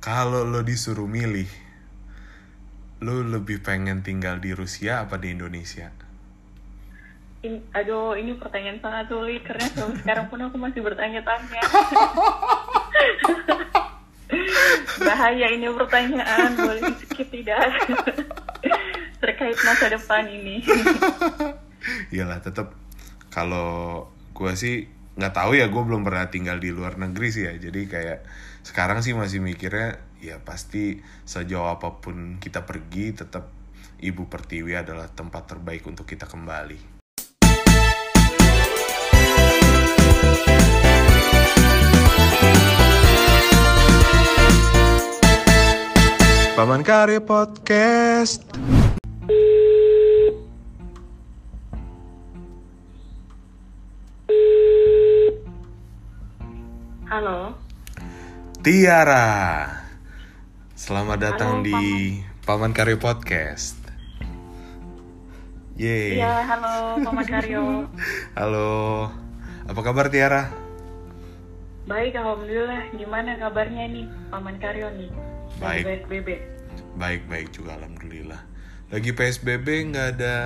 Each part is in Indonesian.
Kalau lo disuruh milih, lo lebih pengen tinggal di Rusia apa di Indonesia? In- aduh, ini pertanyaan sangat sulit karena sampai sekarang pun aku masih bertanya-tanya. Bahaya ini pertanyaan, boleh skip tidak? Terkait masa depan ini. Iyalah tetap kalau gue sih nggak tahu ya gue belum pernah tinggal di luar negeri sih ya jadi kayak sekarang sih masih mikirnya ya pasti sejauh apa pun kita pergi tetap ibu pertiwi adalah tempat terbaik untuk kita kembali. Paman Karya Podcast. Halo, Tiara Selamat datang Halo, di Paman Karya Podcast Yeay iya halo Paman Karyo. Halo Apa kabar Tiara? Baik, alhamdulillah. Gimana kabarnya nih, Paman Karyo nih? Baik. PSBB. Baik-baik juga Alhamdulillah Lagi PSBB nggak ada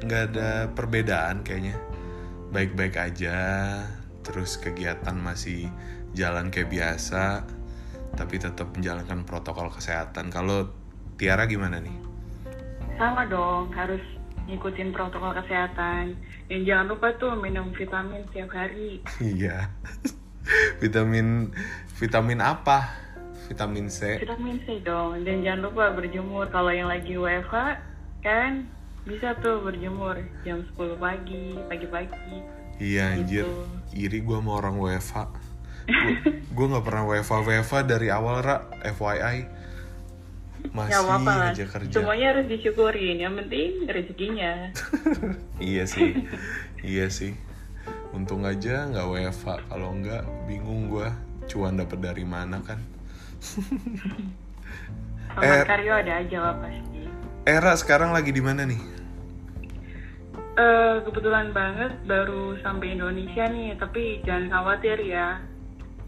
nggak ada perbedaan kayaknya Baik-baik aja Terus kegiatan masih jalan kayak biasa Tapi tetap menjalankan protokol kesehatan Kalau Tiara gimana nih? Sama dong, harus ngikutin protokol kesehatan. Dan jangan lupa tuh minum vitamin setiap hari. Iya. vitamin vitamin apa? Vitamin C. Vitamin C dong. Dan jangan lupa berjemur. Kalau yang lagi WFH, kan bisa tuh berjemur jam 10 pagi, pagi-pagi. Iya anjir. Gitu. Iri gua sama orang WFH. Gua, gua nggak pernah WFH WFH dari awal ra FYI. Masih Gak apa-apa lah. aja kerja. Semuanya harus disyukurin. Yang penting rezekinya. iya sih. iya sih. Untung aja nggak WFH. Kalau nggak bingung gua cuan dapet dari mana kan. Paman Eh. Karyo ada aja lah pasti. Era sekarang lagi di mana nih? Eh, kebetulan banget baru sampai Indonesia nih, tapi jangan khawatir ya.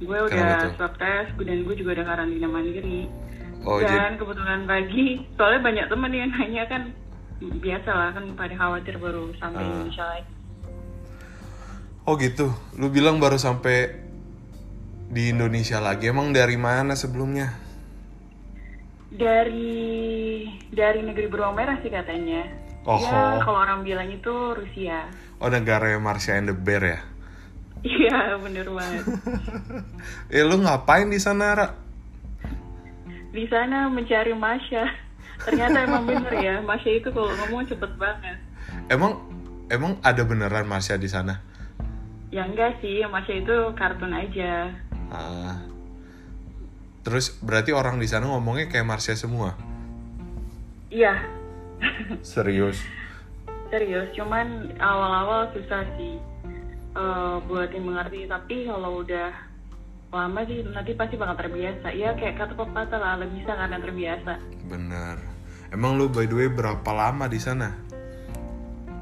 Gue Kenapa udah tuh? swab test dan gue juga udah karantina mandiri. Oh, jadi dan kebetulan pagi, soalnya banyak temen yang nanya kan biasa lah kan pada khawatir baru sampai Ah. Indonesia lagi. Oh gitu, lu bilang baru sampai di Indonesia lagi. Emang dari mana sebelumnya? Dari dari negeri beruang merah sih katanya. Oh. Ya kalau orang bilang itu Rusia. Oh negara Marsha and the Bear ya? Iya bener banget. Eh lu ngapain di sana, Ra? Di sana mencari Masya. Ternyata emang bener ya, Masya itu kalau ngomong cepet banget. Emang emang ada beneran Marsha di sana? Ya enggak sih, Masya itu kartun aja. Ah. Terus berarti orang di sana ngomongnya kayak Marsha semua? Iya, Serius? serius. Cuman awal-awal susah sih eh, buat yang mengerti. Tapi kalau udah lama sih nanti pasti bakal terbiasa. Ya kayak kata pepatah lah, lebih bisa karena terbiasa. Bener. Emang lu by the way berapa lama di sana?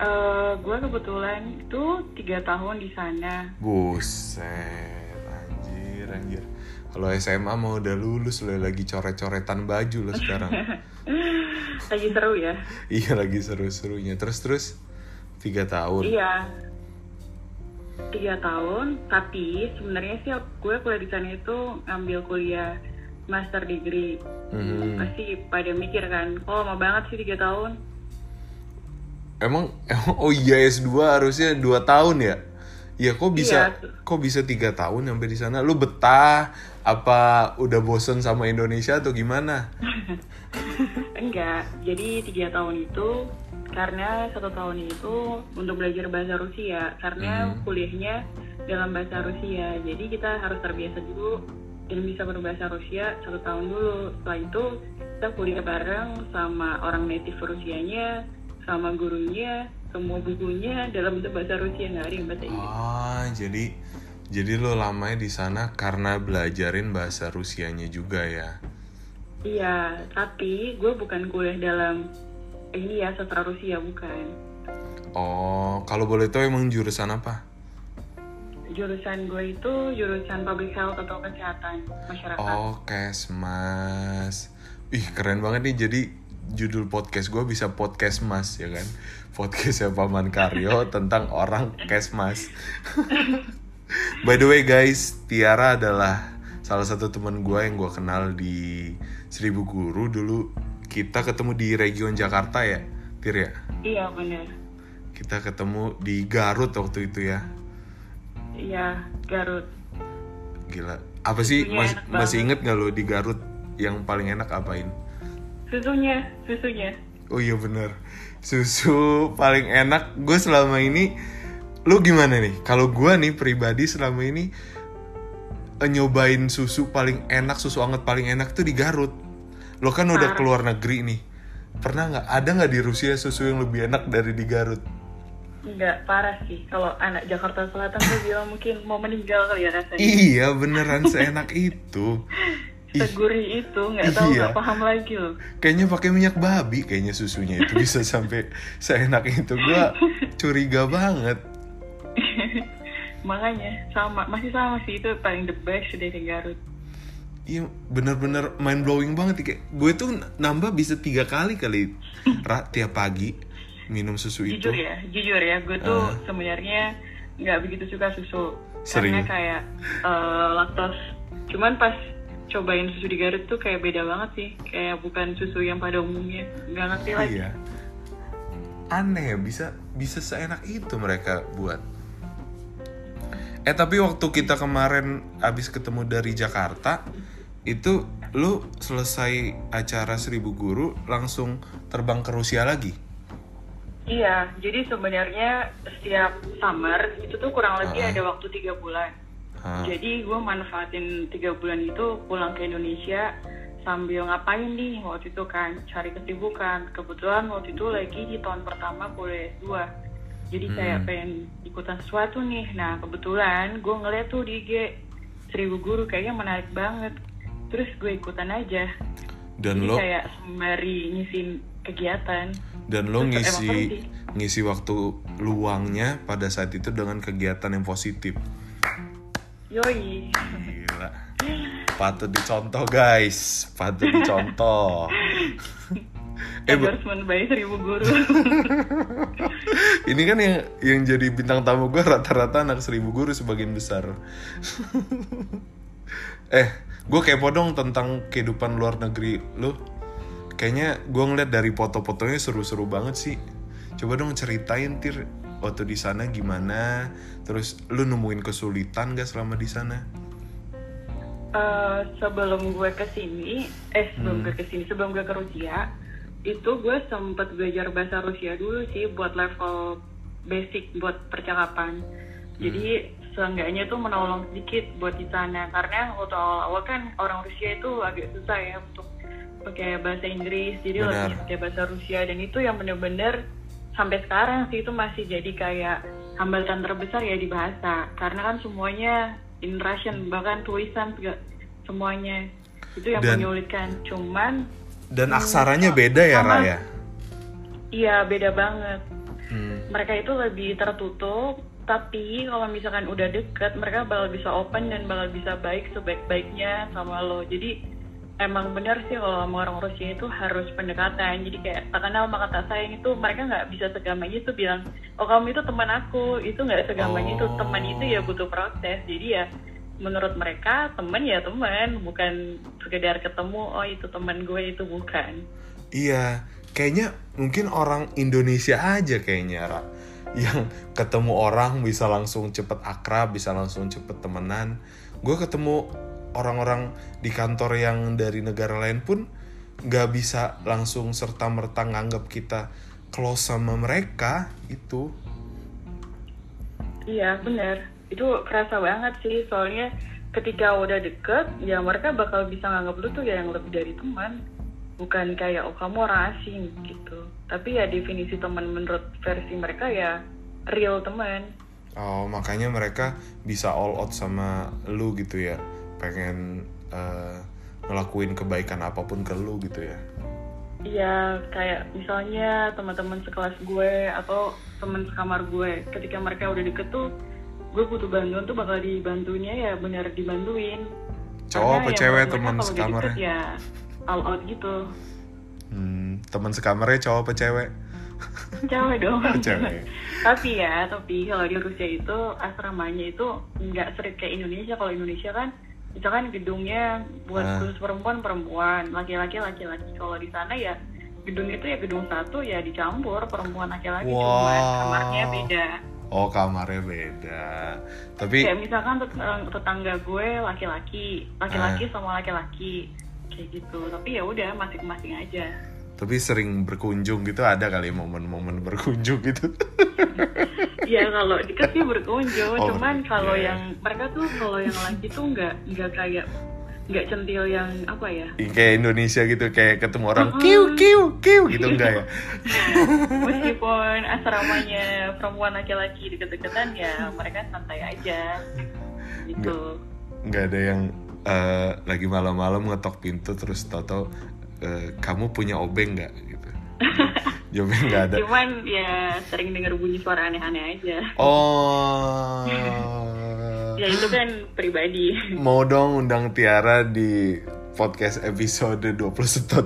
Eh gue kebetulan itu tiga tahun di sana. Buset, anjir, anjir. Kalau SMA mau udah lulus lo lagi coret-coretan baju lo sekarang. Lagi seru ya. iya lagi seru-serunya. Terus terus tiga tahun. Iya. Tiga tahun, tapi sebenarnya sih gue kuliah di sana itu ngambil kuliah master degree. Mhm. Pasti pada mikir kan, oh lama banget sih tiga tahun. Emang, emang oh iya S2 harusnya 2 tahun ya? Iya kok bisa Iya. kok bisa tiga tahun sampai di sana? Lu betah apa udah bosen sama Indonesia atau gimana? Enggak, jadi tiga tahun itu karena satu tahun itu untuk belajar bahasa Rusia karena Mhm. kuliahnya dalam bahasa Rusia. Jadi kita harus terbiasa dulu dan bisa berbahasa Rusia satu tahun dulu. Setelah itu kita kuliah bareng sama orang native Rusianya, sama gurunya, semua bukunya dalam bentuk bahasa Rusia nggak ada yang bahasa Inggris. Ah, jadi jadi lo lamanya di sana karena belajarin bahasa Rusianya juga ya. Iya, tapi gue bukan kuliah dalam ini ya sastra Rusia bukan. Oh, kalau boleh tahu emang jurusan apa? jurusan gue itu jurusan public health atau kesehatan masyarakat. Oh, Kesmas. Ih, keren banget nih. Jadi judul podcast gue bisa podcast mas ya kan podcastnya Paman Karyo tentang orang Kesmas by the way guys Tiara adalah salah satu teman gue yang gue kenal di Seribu Guru dulu kita ketemu di region Jakarta ya Tir ya Iya benar. kita ketemu di Garut waktu itu ya Iya Garut. gila apa sih Susunya mas- masih inget gak lo di Garut yang paling enak apain Susunya, susunya. Oh iya bener Susu paling enak Gue selama ini Lu gimana nih? Kalau gue nih pribadi selama ini Nyobain susu paling enak Susu anget paling enak tuh di Garut Lo kan udah Parah. keluar negeri nih Pernah nggak? Ada nggak di Rusia susu yang lebih enak dari di Garut? Enggak parah sih. Kalau anak Jakarta Selatan tuh bilang mungkin mau meninggal kali ya rasanya. Iya beneran seenak itu Ih, Segurih itu nggak tahu Iya. nggak paham lagi loh. Kayaknya pakai minyak babi Kayaknya susunya itu bisa sampai seenak itu Gue curiga banget Makanya sama masih sama sih itu paling the best dari Garut. Iya bener-bener mind blowing banget kayak gue tuh nambah bisa tiga kali kali ra, tiap pagi minum susu itu. Jujur ya, jujur ya, gue tuh Ah. sebenarnya nggak begitu suka susu Serius? karena kayak eh, laktos. Cuman pas cobain susu di Garut tuh kayak beda banget sih, kayak bukan susu yang pada umumnya. Nggak ngerti lagi. Iya. Aneh ya bisa bisa seenak itu mereka buat. Eh tapi waktu kita kemarin abis ketemu dari Jakarta itu lu selesai acara Seribu Guru langsung terbang ke Rusia lagi. Iya, jadi sebenarnya setiap summer itu tuh kurang lebih Ah. ada waktu tiga bulan. Hah. Jadi gue manfaatin tiga bulan itu pulang ke Indonesia sambil ngapain nih waktu itu kan cari kesibukan. Kebetulan waktu itu lagi di tahun pertama kuliah S2. Jadi kayak pengen ikutan sesuatu nih. Nah kebetulan gue ngeliat tuh di IG Seribu Guru kayaknya menarik banget. Terus gue ikutan aja. Dan Jadi lo kayak sembari ngisiin kegiatan. dan lo Terus ngisi ngisi waktu luangnya pada saat itu dengan kegiatan yang positif. Yoi. Gila. Patut dicontoh guys, patut dicontoh. eh, Endorsement by Seribu Guru. ini kan yang yang jadi bintang tamu gue rata-rata anak seribu guru sebagian besar. eh, gue kepo dong tentang kehidupan luar negeri lu. Kayaknya gue ngeliat dari foto-fotonya seru-seru banget sih. Coba dong ceritain tir waktu di sana gimana. Terus lu nemuin kesulitan gak selama di sana? Eh, sebelum gue ke sini, eh sebelum Hmm. gue ke sini, sebelum gue ke Rusia, itu gue sempet belajar bahasa Rusia dulu sih buat level basic buat percakapan. Jadi seenggaknya tuh menolong sedikit buat di sana karena waktu awal-awal kan orang Rusia itu agak susah ya untuk pakai bahasa Inggris, jadi Benar. lebih pakai bahasa Rusia dan itu yang bener-bener sampai sekarang sih itu masih jadi kayak hambatan terbesar ya di bahasa karena kan semuanya in Russian bahkan tulisan juga semuanya itu yang Dan- menyulitkan cuman Dan aksaranya beda ya. Raya? iya beda banget Hmm. mereka itu lebih tertutup tapi kalau misalkan udah deket mereka bakal bisa open dan bakal bisa baik sebaik-baiknya sama lo. Jadi emang benar sih kalau sama orang Rusia itu harus pendekatan. Jadi kayak tak kenal maka tak sayang itu mereka nggak bisa segampang itu bilang oh kamu itu teman aku. Itu nggak segampang itu Oh. teman itu ya butuh proses. Jadi ya menurut mereka teman ya teman bukan sekedar ketemu oh itu teman gue itu bukan. Iya, kayaknya mungkin orang Indonesia aja kayaknya Ra yang ketemu orang bisa langsung cepet akrab, bisa langsung cepet temenan. Gue ketemu orang-orang di kantor yang dari negara lain pun nggak bisa langsung serta merta nganggap kita close sama mereka itu. Iya bener, itu kerasa banget sih soalnya ketika udah deket ya mereka bakal bisa nganggap lu tuh ya yang lebih dari teman bukan kayak oh kamu orang asing gitu tapi ya definisi teman menurut versi mereka ya real teman Oh, makanya mereka bisa all out sama lu gitu ya. Pengen eh, ngelakuin kebaikan apa pun ke lu gitu ya. Iya kayak misalnya teman-teman sekelas gue atau teman sekamar gue ketika mereka udah deket tuh gue butuh bantuan tuh bakal dibantunya ya benar dibantuin Cowok apa ya cewek teman deket ya all out gitu teman sekamarnya cowok apa cewek? cewek dong Cewek. tapi ya tapi kalau di Rusia itu asramanya itu nggak sering kayak Indonesia kalau Indonesia kan misalkan gedungnya buat Ah. khusus perempuan perempuan laki-laki laki-laki kalau di sana ya gedung itu ya gedung satu ya dicampur perempuan laki-laki cuma Wow. kamarnya beda Oh kamarnya beda. Tapi kayak misalkan tet- tetangga gue laki-laki laki-laki Ah. sama laki-laki kayak gitu tapi ya udah masing-masing aja tapi sering berkunjung gitu ada kali momen-momen berkunjung gitu. ya kalau deket sih berkunjung Oh, cuman kalau iya. yang mereka tuh kalau yang laki tuh nggak nggak kayak nggak centil yang apa ya kayak Indonesia gitu kayak ketemu orang kiu kiu kiu gitu enggak ya? meskipun asramanya perempuan laki-laki deket-deketan ya mereka santai aja gitu Nggak ada yang eh, lagi malam-malam ngetok pintu terus tau-tau eh, kamu punya obeng nggak gitu. Jawabnya nggak ada. cuman ya sering dengar bunyi suara aneh-aneh aja Oh. ya itu kan pribadi Mau dong undang Tiara di podcast episode 21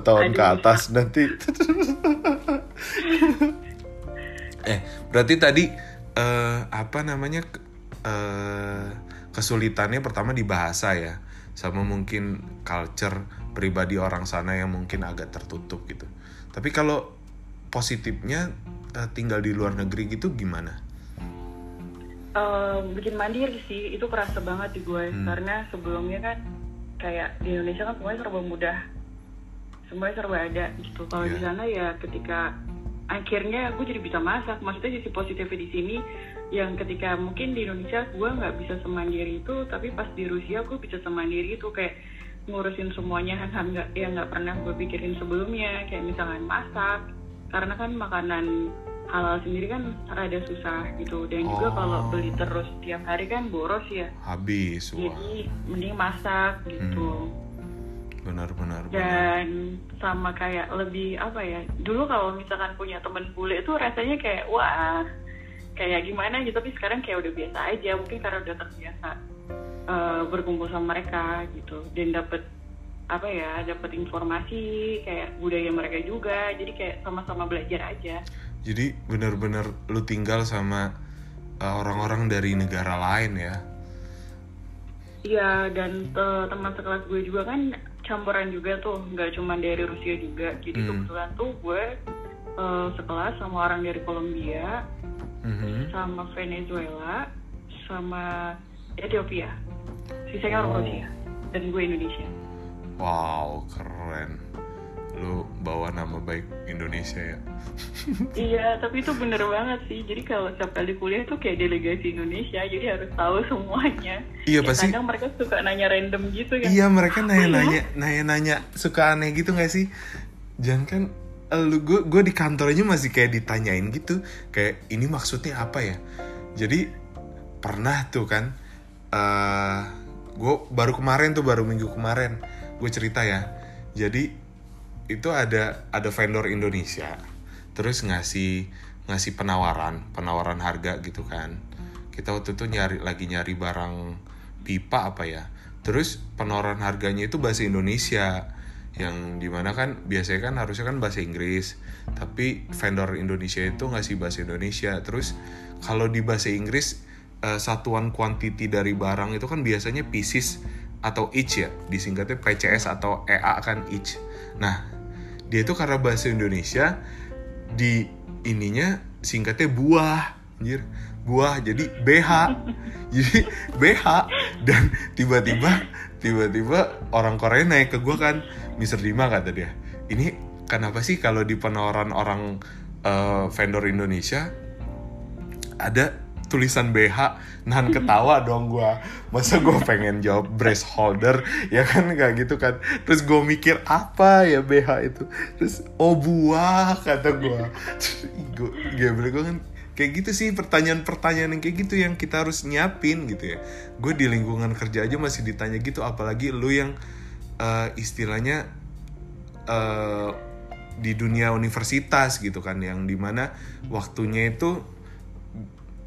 tahun ke Aduh. atas nanti. eh, berarti tadi eh, apa namanya ke- eh, kesulitannya pertama di bahasa ya, sama mungkin culture pribadi orang sana yang mungkin agak tertutup gitu. Tapi kalau positifnya eh, tinggal di luar negeri gitu gimana? Eh, bikin mandiri sih itu kerasa banget di gue Hmm. karena sebelumnya kan kayak di Indonesia kan semuanya serba mudah semuanya serba ada gitu kalau di Iya. sana ya ketika akhirnya gue jadi bisa masak maksudnya sisi positifnya di sini yang ketika mungkin di Indonesia gue nggak bisa semandiri itu tapi pas di Rusia gue bisa semandiri itu kayak ngurusin semuanya hal-hal nggak yang nggak pernah gue pikirin sebelumnya kayak misalkan masak karena kan makanan halal sendiri kan rada susah gitu dan juga Oh. kalau beli terus tiap hari kan boros ya Habis, wah. jadi mending masak gitu Benar-benar. benar. dan sama kayak lebih apa ya dulu kalau misalkan punya temen bule itu rasanya kayak wah kayak gimana gitu tapi sekarang kayak udah biasa aja mungkin karena udah terbiasa eh, berkumpul sama mereka gitu dan dapet apa ya dapet informasi kayak budaya mereka juga jadi kayak sama-sama belajar aja Jadi benar-benar lu tinggal sama uh, orang-orang dari negara lain ya. Iya dan eh, teman sekelas gue juga kan campuran juga tuh nggak cuma dari Rusia juga jadi Hmm. kebetulan tuh gue eh, sekelas sama orang dari Kolombia Mhm. sama Venezuela sama Ethiopia sisanya orang Oh. Rusia dan gue Indonesia Wow, keren. Lu bawa nama baik Indonesia ya. iya tapi itu bener banget sih jadi kalau setiap kali kuliah tuh kayak delegasi Indonesia jadi harus tahu semuanya Iya, Ya, pasti. kadang mereka suka nanya random gitu kan Iya, mereka nanya-nanya, nanya-nanya suka aneh gitu gak sih? Jangan kan eh, lu gue gue di kantornya masih kayak ditanyain gitu, kayak ini maksudnya apa ya? Jadi pernah tuh kan eh gue baru kemarin tuh baru minggu kemarin. Gue cerita ya. Jadi itu ada ada vendor Indonesia. Terus ngasih ngasih penawaran penawaran harga gitu kan. Kita waktu itu nyari lagi nyari barang pipa apa ya. Terus penawaran harganya itu bahasa Indonesia. Yang di mana kan biasanya kan harusnya kan bahasa Inggris. Tapi vendor Indonesia itu ngasih bahasa Indonesia. Terus kalau di bahasa Inggris eh, satuan kuantiti dari barang itu kan biasanya pieces atau each ya. Disingkatnya PCS atau EA kan each nah dia itu karena bahasa Indonesia di ininya singkatnya buah anjir. Buah jadi BH jadi BH dan tiba-tiba tiba-tiba orang Korea naik ke gua kan. Mister Dima kata dia ini kenapa sih kalau di penawaran orang eh, vendor Indonesia ada tulisan BH nahan ketawa dong gua. Masa gua pengen jawab breast holder ya kan kayak gitu kan. Terus gua mikir apa ya BH itu? Terus oh buah kata ih, gua gak gua kan kayak gitu sih pertanyaan-pertanyaan yang kayak gitu yang kita harus nyiapin gitu ya. Gue di lingkungan kerja aja masih ditanya gitu apalagi lu yang eh, istilahnya eh, di dunia universitas gitu kan yang di mana waktunya itu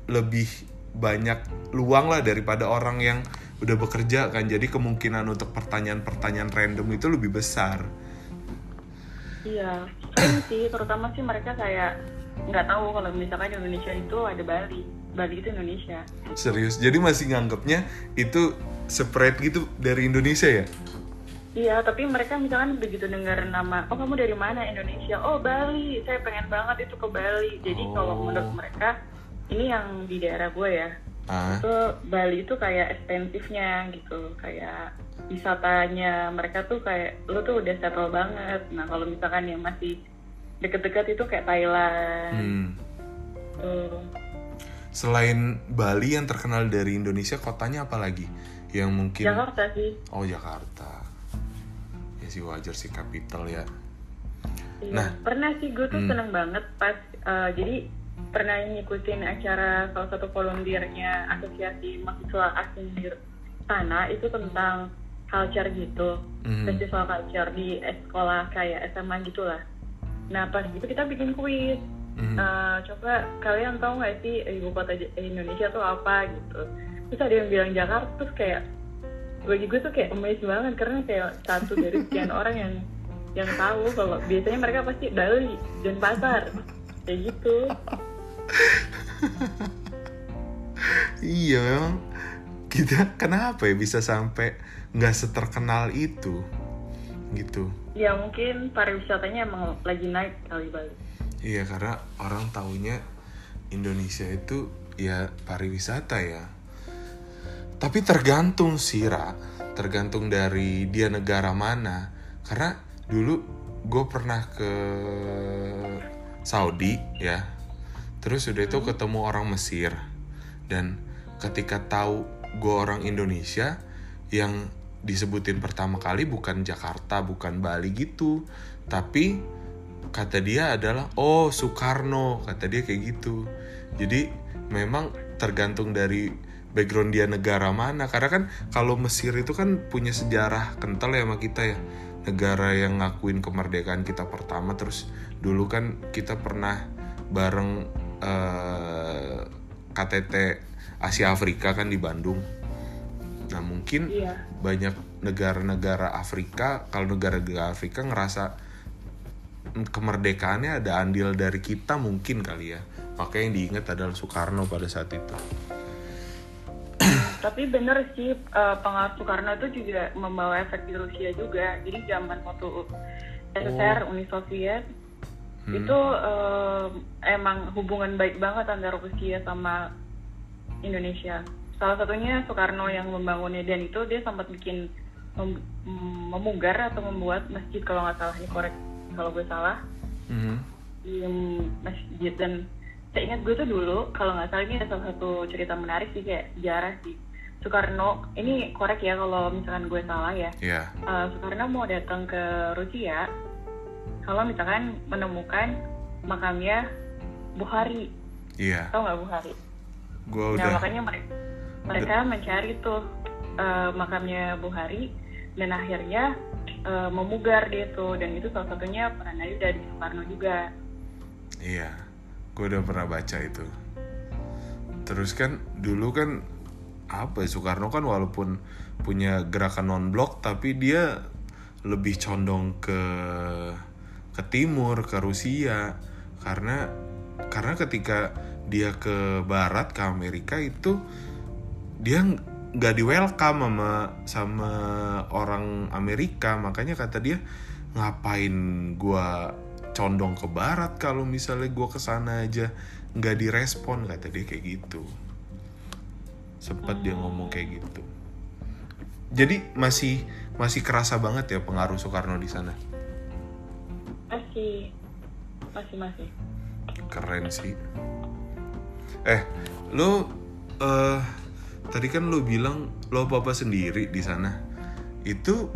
lebih banyak luang lah daripada orang yang udah bekerja kan jadi kemungkinan untuk pertanyaan-pertanyaan random itu lebih besar Iya, sering sih, terutama sih mereka kayak nggak tahu kalau misalkan Indonesia itu ada Bali. Bali itu Indonesia. serius jadi masih nganggapnya itu spread gitu dari Indonesia ya Iya, tapi mereka misalkan begitu dengar nama, oh kamu dari mana Indonesia? Oh Bali, saya pengen banget itu ke Bali. Jadi Oh. kalau menurut mereka, ini yang di daerah gue ya, ah itu Bali itu kayak ekstensifnya gitu, kayak wisatanya mereka tuh kayak lu tuh udah settle banget. Nah kalau misalkan yang masih deket-deket itu kayak Thailand, hmm. tuh. selain Bali yang terkenal dari Indonesia kotanya apa lagi yang mungkin Jakarta sih. oh Jakarta ya sih wajar sih capital ya Iya, Nah. pernah sih gue tuh Hmm. seneng banget pas eh, jadi pernah ngikutin acara salah satu volunteernya asosiasi mahasiswa asing di sana itu tentang culture gitu, Mhm. festival culture di sekolah kayak SMA gitulah. Nah pas gitu kita bikin kuis. Mhm. Eh, coba kalian tahu nggak sih ibu kota Indonesia tuh apa gitu? Terus ada yang bilang Jakarta terus kayak bagi gue tuh kayak amazed banget karena kayak satu dari sekian orang yang yang tahu kalau biasanya mereka pasti Bali dan pasar kayak gitu Iya memang kita kenapa ya bisa sampai nggak seterkenal itu gitu. ya mungkin pariwisatanya emang lagi naik kali Bali Iya karena orang taunya Indonesia itu ya pariwisata ya. Tapi tergantung sih Ra, tergantung dari dia negara mana. Karena dulu gue pernah ke Saudi ya, terus udah itu ketemu orang Mesir. Dan ketika tahu gue orang Indonesia yang disebutin pertama kali bukan Jakarta, bukan Bali gitu, tapi kata dia adalah oh Soekarno kata dia kayak gitu. Jadi memang tergantung dari background dia negara mana. Karena kan kalau Mesir itu kan punya sejarah kental ya sama kita ya. Negara yang ngakuin kemerdekaan kita pertama. Terus dulu kan kita pernah bareng eh, KTT Asia Afrika kan di Bandung. Nah mungkin iya. banyak negara-negara Afrika kalau negara-negara Afrika ngerasa kemerdekaannya ada andil dari kita mungkin kali ya. Makanya yang diingat adalah Soekarno pada saat itu. Tapi bener sih eh, pengaruh Soekarno itu juga membawa efek di Rusia juga. Jadi zaman waktu SSR Uni Soviet itu eh, emang hubungan baik banget antara Rusia sama Indonesia. Salah satunya Soekarno yang membangunnya. Dan itu dia sempat bikin mem- mem- memugar atau membuat masjid kalau nggak salah. Ini korek kalau gue salah. Di masjid. Dan saya ingat gue tuh dulu kalau nggak salah ini ada salah satu cerita menarik sih kayak sejarah sih. Soekarno ini korek ya kalau misalkan gue salah ya. Ya Eh, Soekarno mau datang ke Rusia kalau misalkan menemukan makamnya Bukhari iya. Tau nggak Bukhari gue nah udah makanya mereka mereka mencari tuh eh, makamnya Bukhari dan akhirnya eh, memugar dia tuh. Dan itu salah satunya perannya dari Soekarno juga. Iya gue udah pernah baca itu. Terus kan dulu kan apa ya, Soekarno kan walaupun punya gerakan non blok tapi dia lebih condong ke ke timur ke Rusia. Karena karena ketika dia ke barat ke Amerika itu dia ng- nggak di welcome sama sama orang Amerika. Makanya kata dia ngapain gua condong ke barat kalau misalnya gua ke sana aja nggak direspon? Kata dia kayak gitu. Sempat dia ngomong kayak gitu. Jadi masih masih kerasa banget ya pengaruh Soekarno di sana masih. Masih masih. Keren sih. Eh lo eh tadi kan lo bilang lo apa apa sendiri di sana. Itu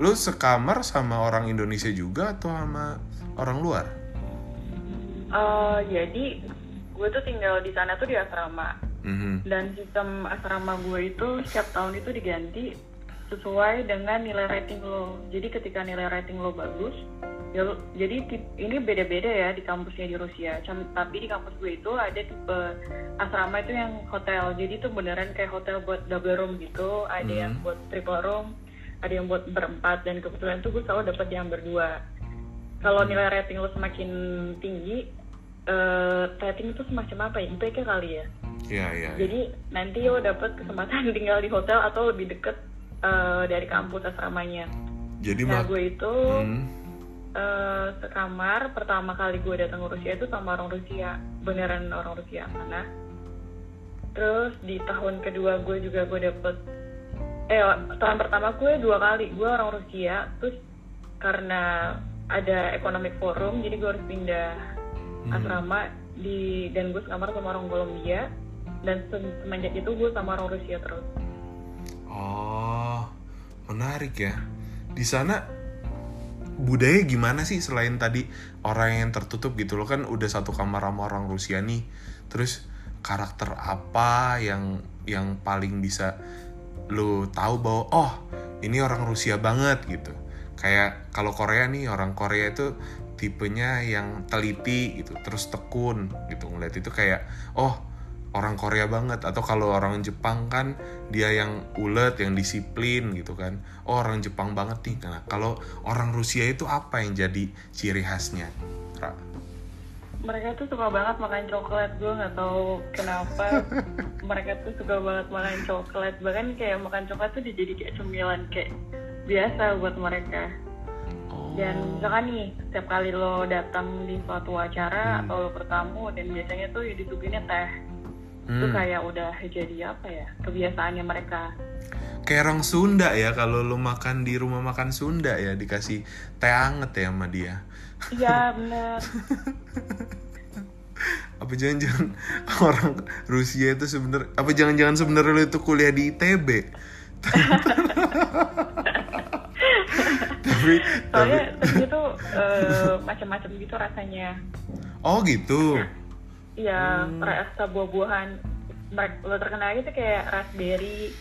lo sekamar sama orang Indonesia juga atau sama orang luar? Eh, jadi gue tuh tinggal di sana tuh di asrama. Mhm. dan sistem asrama gue itu setiap tahun itu diganti sesuai dengan nilai rating lo. Jadi ketika nilai rating lo bagus, ya jadi ini beda-beda ya di kampusnya di Rusia. Tapi di kampus gue itu ada tipe asrama itu yang hotel. Jadi itu beneran kayak hotel buat double room gitu. Ada Hmm. yang buat triple room, ada yang buat berempat dan kebetulan tuh gue selalu dapet yang berdua. Kalau nilai rating lo semakin tinggi, eh, rating itu semacam apa ya? IPK kali ya. Iya, iya. iya. Jadi nanti lo dapet kesempatan tinggal di hotel atau lebih deket eh, dari kampus asramanya. Jadi Nah gue itu Hmm. Eh, sekamar pertama kali gue datang ke Rusia itu sama orang Rusia, beneran orang Rusia sana. Terus di tahun kedua gue juga gue dapet eh tahun pertama gue dua kali gue orang Rusia terus karena ada economic forum jadi gue harus pindah Hmm. asrama di dan gue sekamar sama orang Kolombia dan se- semenjak itu gue sama orang Rusia terus Oh, menarik ya. Di sana budaya gimana sih selain tadi orang yang tertutup gitu lo kan udah satu kamar sama orang Rusia nih. Terus karakter apa yang yang paling bisa lo tahu bahwa oh ini orang Rusia banget gitu. Kayak kalau Korea nih orang Korea itu tipenya yang teliti gitu, terus tekun gitu. Ngeliat itu kayak oh orang Korea banget. Atau kalau orang Jepang kan dia yang ulet yang disiplin gitu kan. Oh orang Jepang banget nih. Nah kalau orang Rusia itu apa yang jadi ciri khasnya? Ra? mereka tuh suka banget makan coklat. Gue nggak tahu kenapa mereka tuh suka banget makan coklat. Bahkan kayak makan coklat tuh jadi kayak cemilan kayak biasa buat mereka. Oh, dan misalkan nih setiap kali lo datang di suatu acara Hmm. atau lo bertamu dan biasanya tuh ya disuguhinnya teh itu hmm. kayak udah jadi apa ya kebiasaannya mereka. Kayak orang Sunda ya kalau lu makan di rumah makan Sunda ya dikasih teh anget ya sama dia. Iya bener. Apa jangan-jangan orang Rusia itu sebener apa jangan-jangan sebenarnya lu itu kuliah di ITB tapi tapi soalnya terus itu eh, macam-macam gitu rasanya. Oh gitu Iya, Hmm. rasa buah-buahan. Mereka terkenal gitu kayak raspberry,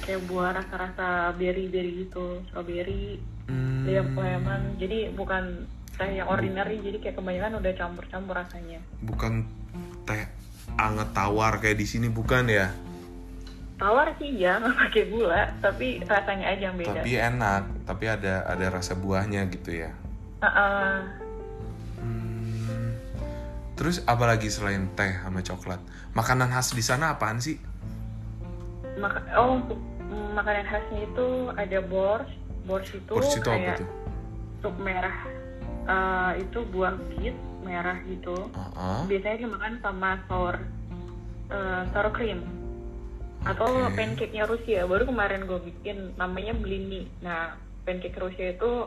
kayak buah rasa-rasa berry-berry gitu, strawberry, Hmm. lemon. Jadi bukan teh yang ordinary, jadi kayak kebanyakan udah campur-campur rasanya. bukan teh anget tawar kayak di sini bukan ya Tawar sih ya, nggak pakai gula, tapi rasanya aja yang beda. tapi enak tapi ada ada rasa buahnya gitu ya. Hmm. Terus apalagi selain teh sama coklat makanan khas di sana apaan sih Maka- oh, makanan khasnya itu ada bors. Bors itu Bors itu apa kayak tuh sup merah. Eh, itu buah bit merah gitu. Uh-uh. biasanya dimakan sama sour eh, sour cream atau pancake-nya Rusia baru kemarin gue bikin namanya blini nah pancake Rusia itu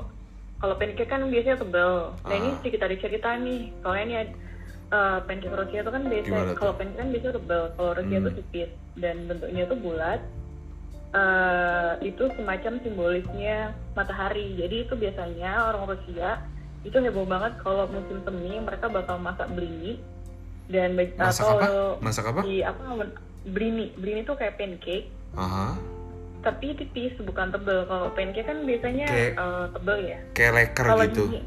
kalau pancake kan biasanya tebel nah ini Ah. sedikit ada cerita nih soalnya ini eh, pancake Rusia itu kan biasa kalau pancake kan biasanya tebel kalau Rusia itu Hmm. tipis. Dan bentuknya itu bulat. Eh, itu semacam simbolisnya matahari. Jadi itu biasanya orang Rusia itu heboh banget kalau musim semi mereka bakal masak blini dan masak atau apa? Masak apa? di apa blini blini itu kayak pancake. Aha. tapi tipis bukan tebel kalau pancake kan biasanya Kayak- eh, tebel ya. kayak leker gitu. di-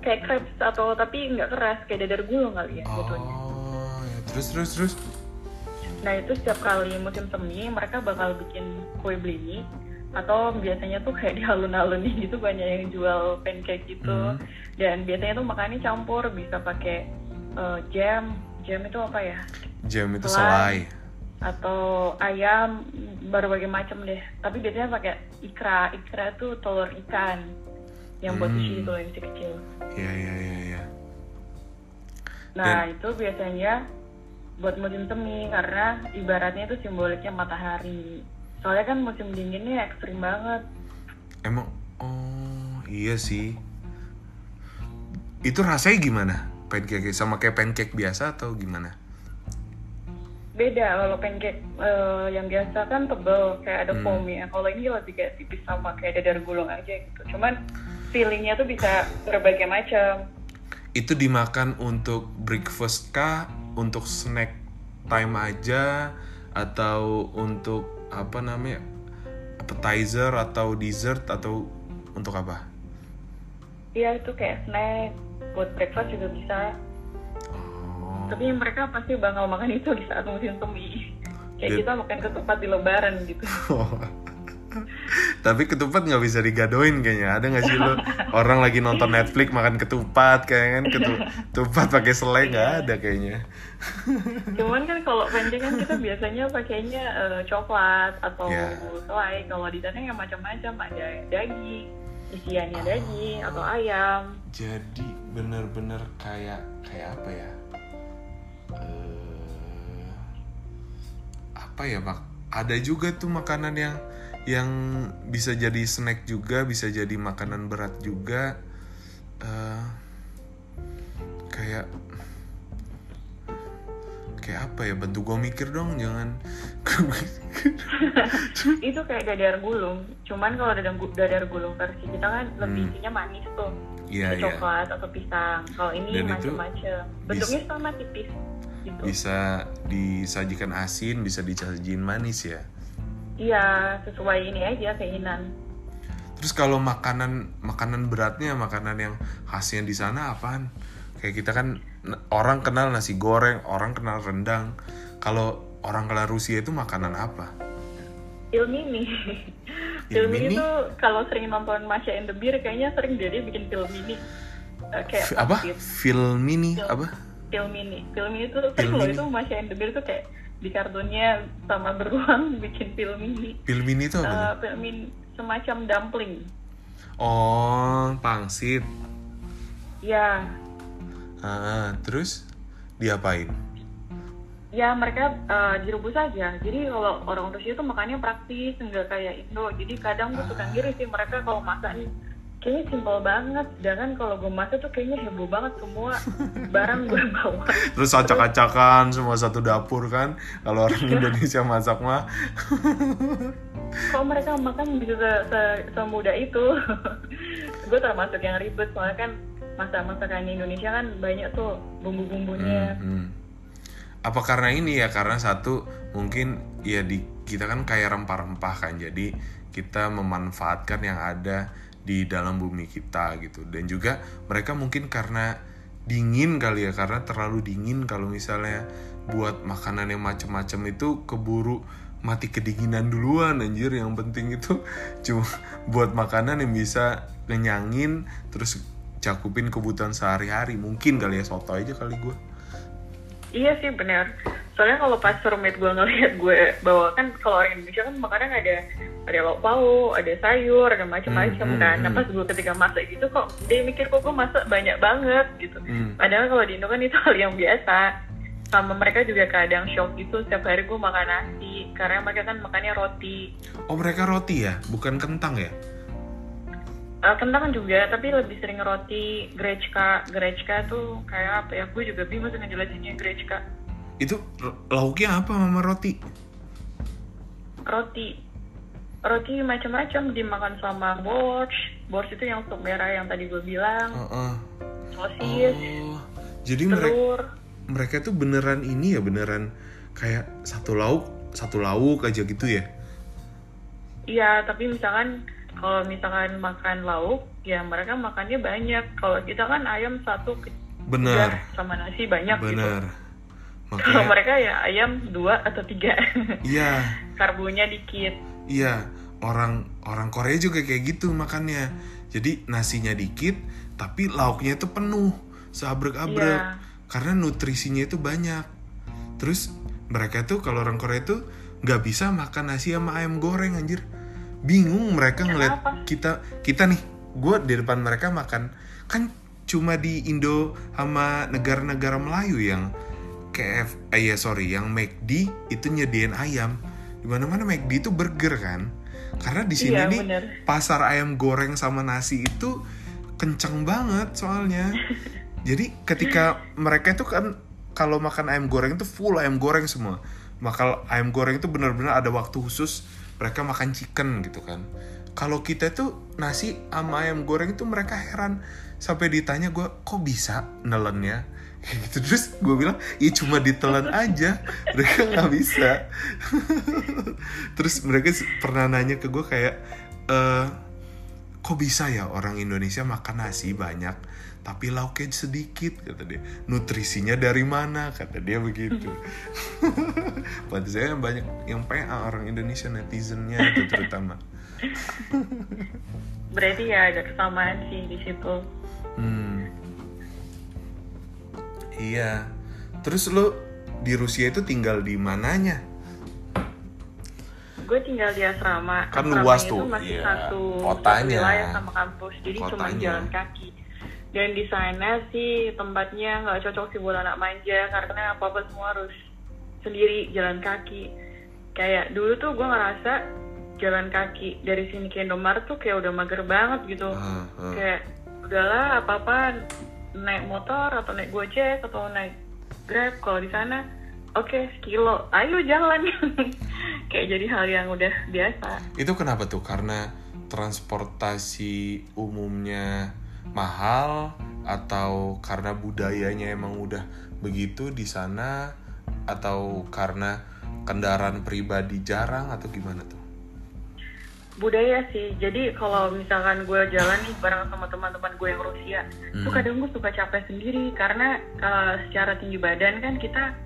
kayak crepes atau tapi nggak keras kayak dadar gulung kali ya jatuhnya oh ya. terus terus terus. Nah itu setiap kali musim semi mereka bakal bikin kue blini atau biasanya tuh kayak di alun-alun gitu banyak yang jual pancake gitu. Hmm. dan biasanya tuh makannya campur bisa pakai eh, jam. Jam itu apa ya? Jam itu Selai. selai. atau ayam berbagai macam deh. Tapi biasanya pakai ikra. Ikra tuh telur ikan yang buat Hmm. sushi itu yang kecil-kecil. Ya ya ya ya nah itu biasanya buat musim semi karena ibaratnya itu simboliknya matahari. Soalnya kan musim dinginnya ekstrim banget. Emang oh iya sih. Itu rasanya gimana? Pancake sama kayak pancake biasa atau gimana? Beda kalau pancake eh, yang biasa kan tebel kayak ada Hmm. foamnya. Kalau ini lebih kayak tipis sama kayak dadar gulung aja gitu. Cuman feelingnya tuh bisa berbagai macam itu dimakan untuk breakfast kah untuk snack time aja atau untuk apa namanya appetizer atau dessert atau untuk apa? Iya itu kayak snack, buat breakfast juga bisa. Oh. Tapi mereka pasti bakal makan itu di saat musim semi. Kayak kita makan ketupat di lebaran gitu. Tapi ketupat nggak bisa digadoin kayaknya. Ada nggak sih lo orang lagi nonton Netflix makan ketupat kayak kan ketu- ketupat pakai selai nggak ada kayaknya. Cuman kan kalau pancake kan kita biasanya pakainya eh, coklat atau Ya. selai. Kalau di sana yang macam-macam ada daging, isiannya daging atau ayam. Jadi bener-bener kayak kayak apa ya? Eh, apa ya mak? Ada juga tuh makanan yang yang bisa jadi snack juga, bisa jadi makanan berat juga. Eh, kayak kayak apa ya? Bantu gue mikir dong, jangan. Itu kayak dadar gulung. Cuman kalau dadar, gu- dadar gulung versi kita kan lebih Hmm. isinya manis tuh. Kayak iya. coklat atau pisang. Kalau ini macam-macam. Bentuknya sama tipis gitu. Bisa disajikan asin, bisa disajiin manis ya. Iya, sesuai ini aja keinginan. Terus kalau makanan makanan beratnya makanan yang khasnya di sana apaan? Kayak kita kan orang kenal nasi goreng, orang kenal rendang. Kalau orang kenal Rusia itu makanan apa? Ilmini. Ilmini Ilmini? tuh kalau sering nonton Masya and the Beer kayaknya sering dia bikin film ini. Eh, kayak F- apa? Film ini Film. apa? Film ini. Film ini tuh sering loh Ilmini? itu Masya and the Beer tuh kayak di kartunnya sama beruang bikin film ini. Film ini itu apa? Eh, nih? film ini semacam dumpling. Oh, pangsit. Ya, Ah, terus diapain? ya mereka eh, direbus aja. Jadi kalau orang Rusia tuh makannya praktis, nggak kayak Indo. Jadi kadang gue suka ngiri sih mereka kalau masak nih kayaknya simpel banget. Sedangkan kalau gue masak tuh kayaknya heboh banget semua barang gue bawa. Terus acak-acakan semua satu dapur kan? Kalau orang Indonesia masak mah Kok mereka makan bisa se se- semudah itu? gue termasuk yang ribet soalnya kan masak-masakan Indonesia kan banyak tuh bumbu-bumbunya. Hmm, hmm. Apa karena ini ya? Karena satu mungkin ya di kita kan kayak rempah-rempah kan, jadi kita memanfaatkan yang ada di dalam bumi kita gitu. Dan juga mereka mungkin karena dingin kali ya, karena terlalu dingin kalau misalnya buat makanan yang macam-macam itu keburu mati kedinginan duluan anjir yang penting itu cuma buat makanan yang bisa ngenyangin terus cakupin kebutuhan sehari-hari mungkin kali ya soto aja kali gue Iya sih benar. Soalnya kalau pas roommate gue ngeliat gue bawa kan kalau orang Indonesia kan makanan ada ada lauk pauk, ada sayur, ada macam-macam Hmm, hmm, kan. Nah hmm. pas gue ketika masak gitu kok dia mikir kok gue masak banyak banget gitu. Hmm. Padahal kalau di Indo kan itu hal yang biasa. Sama mereka juga kadang shock gitu setiap hari gue makan nasi karena mereka kan makannya roti. Oh mereka roti ya, bukan kentang ya? Eh, kentang juga, tapi lebih sering roti grechka. Grechka tuh kayak apa ya? Gue juga bingung sih ngejelasinnya grechka. Itu lauknya apa sama roti? roti. Roti macam-macam dimakan sama borscht. Borscht itu yang sup merah yang tadi gue bilang. Heeh. sosis Oh, jadi mereka telur. mereka tuh beneran ini ya beneran kayak satu lauk satu lauk aja gitu ya? iya tapi misalkan kalau misalkan makan lauk ya mereka makannya banyak. Kalau kita kan ayam satu udah sama nasi banyak gitu bener. kalau Makanya, mereka ya ayam dua atau tiga iya, karbonya dikit iya. Orang orang Korea juga kayak gitu makannya. Jadi nasinya dikit, tapi lauknya itu penuh, seabrek-abrek. Iya. Karena nutrisinya itu banyak. Terus mereka tuh kalau orang Korea tuh nggak bisa makan nasi sama ayam goreng anjir. Bingung mereka ngeliat Kenapa? kita kita nih, gue di depan mereka makan kan cuma di Indo sama negara-negara Melayu yang KF, eh ya sorry, yang McD itu nyediain ayam. Di mana-mana McD itu burger kan. Karena di sini Iya, nih bener. pasar ayam goreng sama nasi itu kenceng banget soalnya. Jadi ketika mereka itu kan kalau makan ayam goreng itu full ayam goreng semua. Maka ayam goreng itu benar-benar ada waktu khusus mereka makan chicken gitu kan. Kalau kita tuh nasi sama ayam goreng itu mereka heran sampai ditanya gue kok bisa nelennya gitu. Terus gue bilang ya cuma ditelan aja mereka nggak bisa. Terus mereka pernah nanya ke gue kayak eh kok bisa ya orang Indonesia makan nasi banyak tapi lauknya sedikit? Kata dia. Nutrisinya dari mana? Kata dia begitu. Pantes saya banyak yang PA orang Indonesia netizennya itu terutama. Berarti ya ada kesamaan sih di situ. Hmm. Iya. Terus lu di Rusia itu tinggal di mananya? Gue tinggal di asrama. Kan Asrama luas itu tuh, Masih iya. satu, Kotanya. satu wilayah sama kampus, jadi cuma jalan kaki. Dan di sana sih tempatnya nggak cocok sih buat anak manja karena apa apa semua harus sendiri jalan kaki. Kayak dulu tuh gue ngerasa jalan kaki dari sini ke Indomaret tuh kayak udah mager banget gitu. Ah, ah. kayak udahlah apa apa naik motor atau naik gojek atau naik grab kalau di sana oke sekilo ayo jalan kayak jadi hal yang udah biasa Itu kenapa tuh? Karena transportasi umumnya mahal atau karena budayanya emang udah begitu di sana atau karena kendaraan pribadi jarang atau gimana tuh? Budaya sih jadi kalau misalkan gue jalan nih bareng sama teman-teman gue yang Rusia tuh Hmm. kadang gue suka capek sendiri karena uh, secara tinggi badan kan kita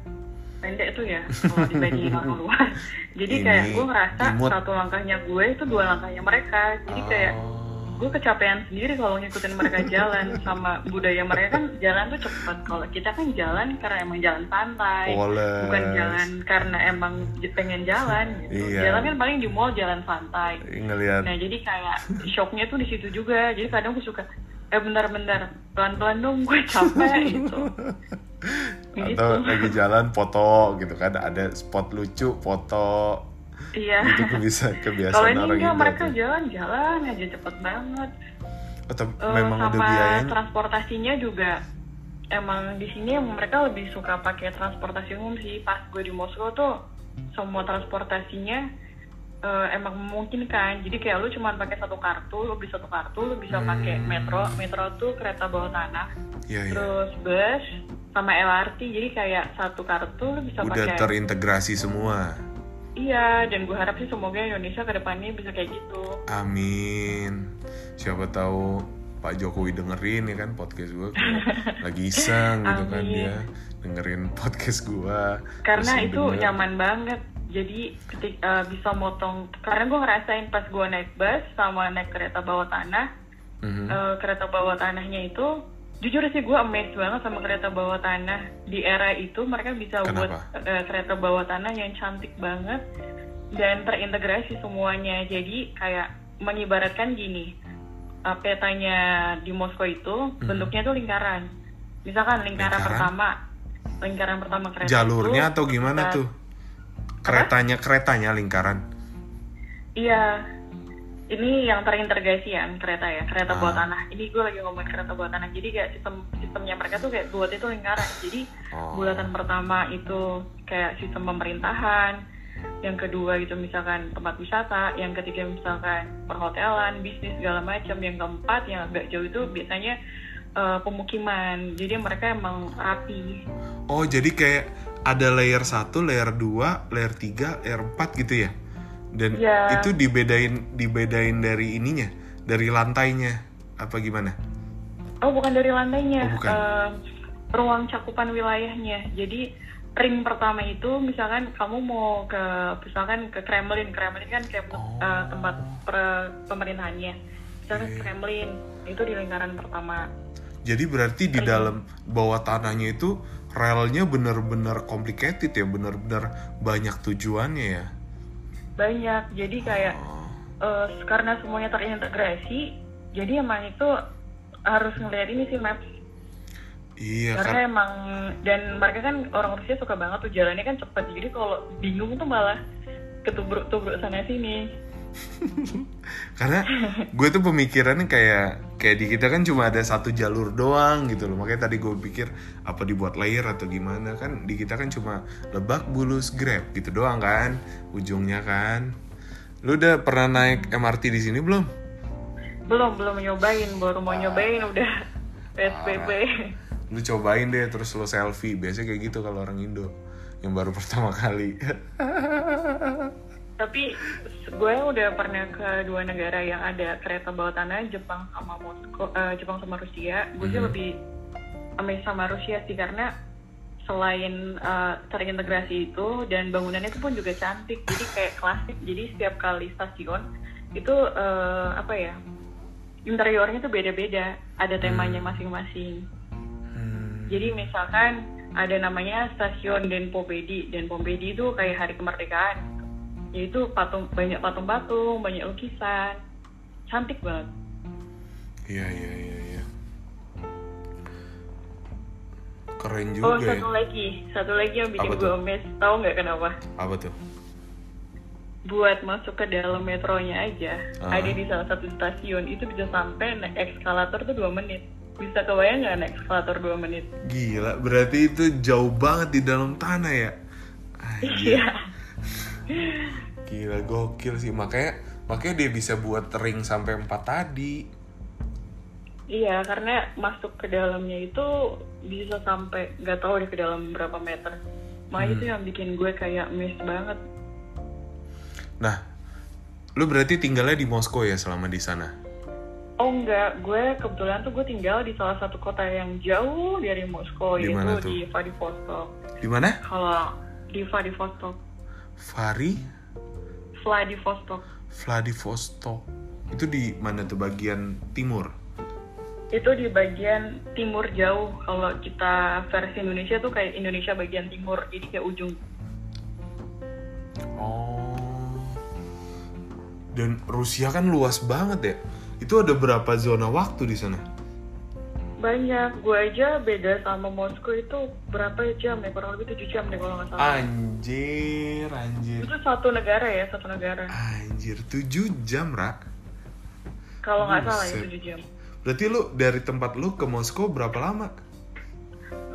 pendek tuh ya kalau dibandingin orang luar jadi Ini kayak gue ngerasa imut. satu langkahnya gue itu dua langkahnya mereka jadi kayak Oh. Gue kecapean sendiri kalau ngikutin mereka jalan sama budaya mereka kan jalan tuh cepet. Kalau kita kan jalan karena emang jalan santai Poles. bukan jalan karena emang pengen jalan gitu. Iya. jalan kan paling di mall jalan santai ngelihat nah jadi kayak shocknya tuh di situ juga. Jadi kadang gue suka eh bentar-bentar pelan-pelan dong gue capek gitu. Gitu. atau lagi jalan foto gitu kan. Ada spot lucu foto iya. Itu bisa kalau kebiasaan ini orang enggak mereka jalan-jalan aja cepet banget. Atau Eh, memang sama udah biayanya transportasinya juga emang di sini mereka lebih suka pakai transportasi umum sih. Pas gue di Moskow tuh semua transportasinya eh, emang memungkinkan jadi kayak lu cuma pakai satu kartu lu beli satu kartu lu bisa pakai Hmm. metro. Metro tuh kereta bawah tanah. Ya ya terus bus sama LRT jadi kayak satu kartu lu bisa udah pakai. terintegrasi semua iya dan gue harap sih semoga Indonesia ke depannya bisa kayak gitu. Amin. Siapa tahu Pak Jokowi dengerin ya kan podcast gue lagi iseng gitu kan dia dengerin podcast gue karena itu denger. nyaman banget. Jadi ketik eh, bisa motong karena gue ngerasain pas gue naik bus sama naik kereta bawah tanah Mhm. eh, kereta bawah tanahnya itu jujur sih gue amazed banget sama kereta bawah tanah. Di era itu mereka bisa buat Kenapa? eh, kereta bawah tanah yang cantik banget dan terintegrasi semuanya. Jadi kayak mengibaratkan gini eh, petanya di Moskow itu bentuknya tuh lingkaran. Misalkan lingkaran, Lingkaran? pertama lingkaran pertama kereta jalurnya itu atau gimana kita- tuh? Keretanya keretanya lingkaran? Iya, ini yang terintegrasi ya kereta ya kereta bawah Ah. tanah. Ini gue lagi ngomongin kereta bawah tanah. Jadi kayak sistem sistemnya mereka tuh kayak buat itu lingkaran. Jadi Oh. bulatan pertama itu kayak sistem pemerintahan, yang kedua itu misalkan tempat wisata, yang ketiga misalkan perhotelan, bisnis segala macam, yang keempat yang agak jauh itu biasanya eh, pemukiman. Jadi mereka emang rapi. oh jadi kayak ada layer 1, layer 2, layer 3, layer 4 gitu ya dan Iya. itu dibedain dibedain dari ininya dari lantainya apa gimana Oh bukan dari lantainya, Oh, bukan. Eh, ruang cakupan wilayahnya. Jadi ring pertama itu misalkan kamu mau ke misalkan ke Kremlin, Kremlin kan kayak Oh. eh, tempat per- pemerintahannya. Misalkan Oke. Kremlin itu di lingkaran pertama. Jadi berarti di dalam bawah tanahnya itu relnya bener-bener complicated ya, bener-bener banyak tujuannya ya. Banyak. Jadi kayak Oh, eh, karena semuanya terintegrasi, jadi emang itu harus ngeliat ini sih maps. iya Karena kan. emang dan mereka kan orang Rusia suka banget tuh jalannya kan cepet. Jadi kalau bingung tuh malah ketubruk-tubruk sana sini. Karena gue tuh pemikirannya kayak kayak di kita kan cuma ada satu jalur doang gitu loh. Makanya tadi gue pikir apa dibuat layer atau gimana kan di kita kan cuma Lebak Bulus Grab gitu doang kan ujungnya kan. Lu udah pernah naik MRT di sini belum? Belum, belum nyobain, baru mau nyobain udah PSBB. lu cobain deh terus lu selfie biasanya kayak gitu kalau orang Indo yang baru pertama kali tapi gue udah pernah ke dua negara yang ada kereta bawah tanah Jepang sama Moskow eh, Jepang sama Rusia gue sih Mhm. lebih amazed sama Rusia sih karena selain eh, terintegrasi itu dan bangunannya itu pun juga cantik jadi kayak klasik jadi setiap kali stasiun itu eh, apa ya interiornya tuh beda-beda ada temanya masing-masing Hmm, jadi misalkan ada namanya stasiun Denpopedi. Denpopedi itu kayak hari kemerdekaan. Yaitu patung banyak patung-patung, banyak lukisan. Cantik banget. iya iya iya iya keren oh, juga ya satu lagi. Satu lagi yang bikin gue amazed. Tahu nggak kenapa? apa tuh Buat masuk ke dalam metronya aja, Ah. ada di salah satu stasiun itu bisa sampai naik eskalator tuh dua menit. Bisa kebayang nggak naik eskalator dua menit? gila berarti itu jauh banget di dalam tanah ya. Iya. Gila gokil sih makanya makanya dia bisa buat ring sampai 4 tadi. Iya, karena masuk ke dalamnya itu bisa sampai nggak tahu deh ke dalam berapa meter. Makanya Hmm. itu yang bikin gue kayak miss banget. Nah, lu berarti tinggalnya di Moskow ya selama di sana? Oh enggak, gue kebetulan tuh gue tinggal di salah satu kota yang jauh dari Moskow, Di yaitu tuh? di Vladivostok. Di mana? Kalau di Vladivostok, Fari Vladivostok Vladivostok. Itu di mana tuh bagian timur? itu di bagian timur jauh. Kalau kita versi Indonesia tuh kayak Indonesia bagian timur, jadi kayak ujung. Oh. Dan Rusia kan luas banget ya. Itu ada berapa zona waktu di sana? Banyak, gue aja beda sama Moskow itu berapa jam ya? Kurang lebih 7 jam deh kalau nggak salah. Anjir, anjir. Itu satu negara ya, satu negara. Anjir, 7 jam, Ra. Kalau nggak salah ya. 7 jam. Berarti lu dari tempat lu ke Moskow berapa lama?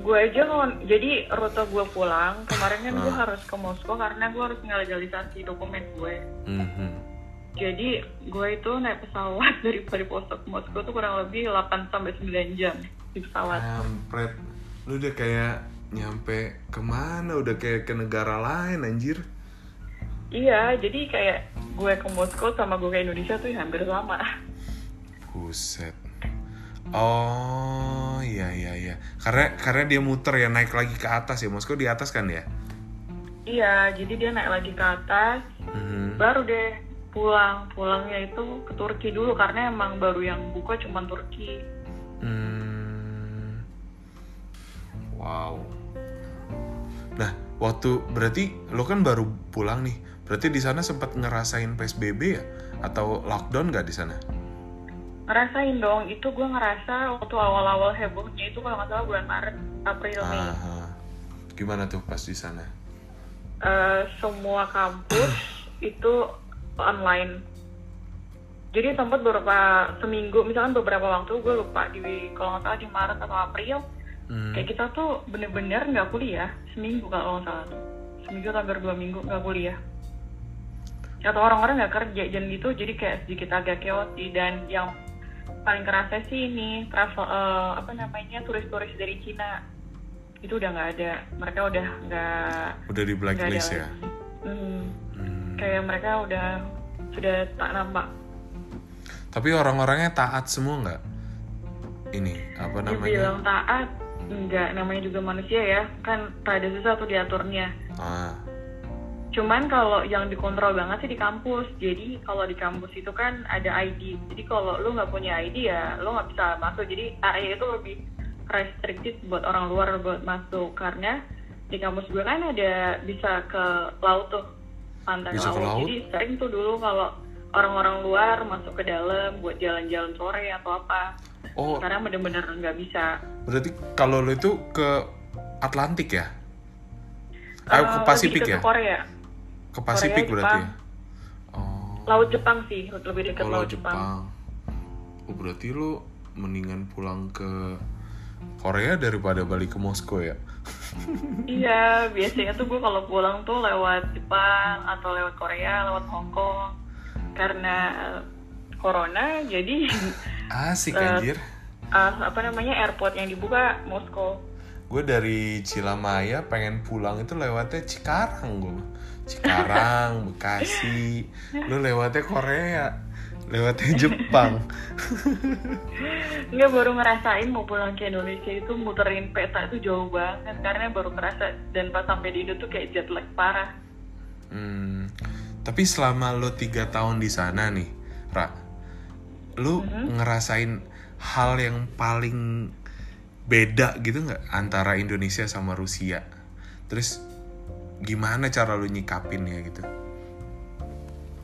Gue aja ngon, jadi rute gue pulang kemarin kan gue Ah. harus ke Moskow karena gue harus ngelegalisasi dokumen gue. Mhm. Jadi gue itu naik pesawat dari Vladivostok ke Moskow tuh kurang lebih 8 sampai 9 jam di pesawat. Kampret. Lu udah kayak nyampe ke mana? Udah kayak ke negara lain anjir. Iya, jadi kayak gue ke Moskow sama gue ke Indonesia tuh hampir sama. Buset. Oh iya iya iya. Karena karena dia muter ya naik lagi ke atas ya. Moskow di atas kan ya? Iya, jadi dia naik lagi ke atas, Mhm. baru deh pulang. Pulangnya itu ke Turki dulu karena emang baru yang buka cuma Turki. Hmm. Wow. Nah, waktu berarti lo kan baru pulang nih. Berarti di sana sempat ngerasain PSBB ya? Atau lockdown nggak di sana? Ngerasain dong, itu gue ngerasa waktu awal-awal hebohnya itu kalau nggak salah bulan Maret, April, Mei. Aha. Gimana tuh pas di sana? Eh, semua kampus itu online. Jadi sempat beberapa seminggu, misalkan beberapa waktu gue lupa di kalau nggak salah di Maret atau April, Hmm. kayak kita tuh bener-bener nggak kuliah seminggu kalau nggak salah tuh. Seminggu atau hampir dua minggu nggak kuliah. Atau orang-orang nggak kerja dan gitu, jadi kayak sedikit agak sih. Dan yang paling kerasa sih ini travel eh, apa namanya turis-turis dari Cina itu udah nggak ada. Mereka udah nggak Udah di blacklist ya? Hmm. Kayak mereka udah sudah tak nampak. Tapi orang-orangnya taat semua nggak? Ini apa namanya? Dibilang taat, enggak namanya juga manusia ya, kan rada susah tuh diaturnya. Ah. Cuman kalau yang dikontrol banget sih di kampus. Jadi kalau di kampus itu kan ada ID. Jadi kalau lu nggak punya ID ya lu nggak bisa masuk. Jadi area itu lebih restricted buat orang luar buat masuk karena di kampus gue kan ada bisa ke laut tuh pantai Bisa ke laut? Jadi sering tuh dulu kalau orang-orang luar masuk ke dalam buat jalan-jalan sore atau apa. Oh, Sekarang bener-bener nggak bisa. berarti kalau lo itu ke Atlantik ya? Eh, Ah, ke Pasifik ya? Ke Korea. Ke Pasifik Korea, berarti Jepang. ya? Oh. Laut Jepang sih, lebih dekat Oh, laut Laut Jepang. Jepang. Oh, berarti lo mendingan pulang ke Korea daripada balik ke Moskow ya? Iya, biasanya tuh gue kalau pulang tuh lewat Jepang atau lewat Korea, lewat Hong Kong. Karena eh, corona, jadi Asik Eh, anjir. uh, apa namanya airport yang dibuka Moskow gue dari Cilamaya pengen pulang itu lewatnya Cikarang gue Cikarang Bekasi lu lewatnya Korea lewatnya Jepang Enggak baru ngerasain mau pulang ke Indonesia itu muterin peta itu jauh banget karena baru kerasa dan pas sampai di Indo tuh kayak jet lag parah. hmm. tapi selama lo tiga tahun di sana nih Ra lu ngerasain hal yang paling beda gitu nggak antara Indonesia sama Rusia terus gimana cara lu nyikapinnya gitu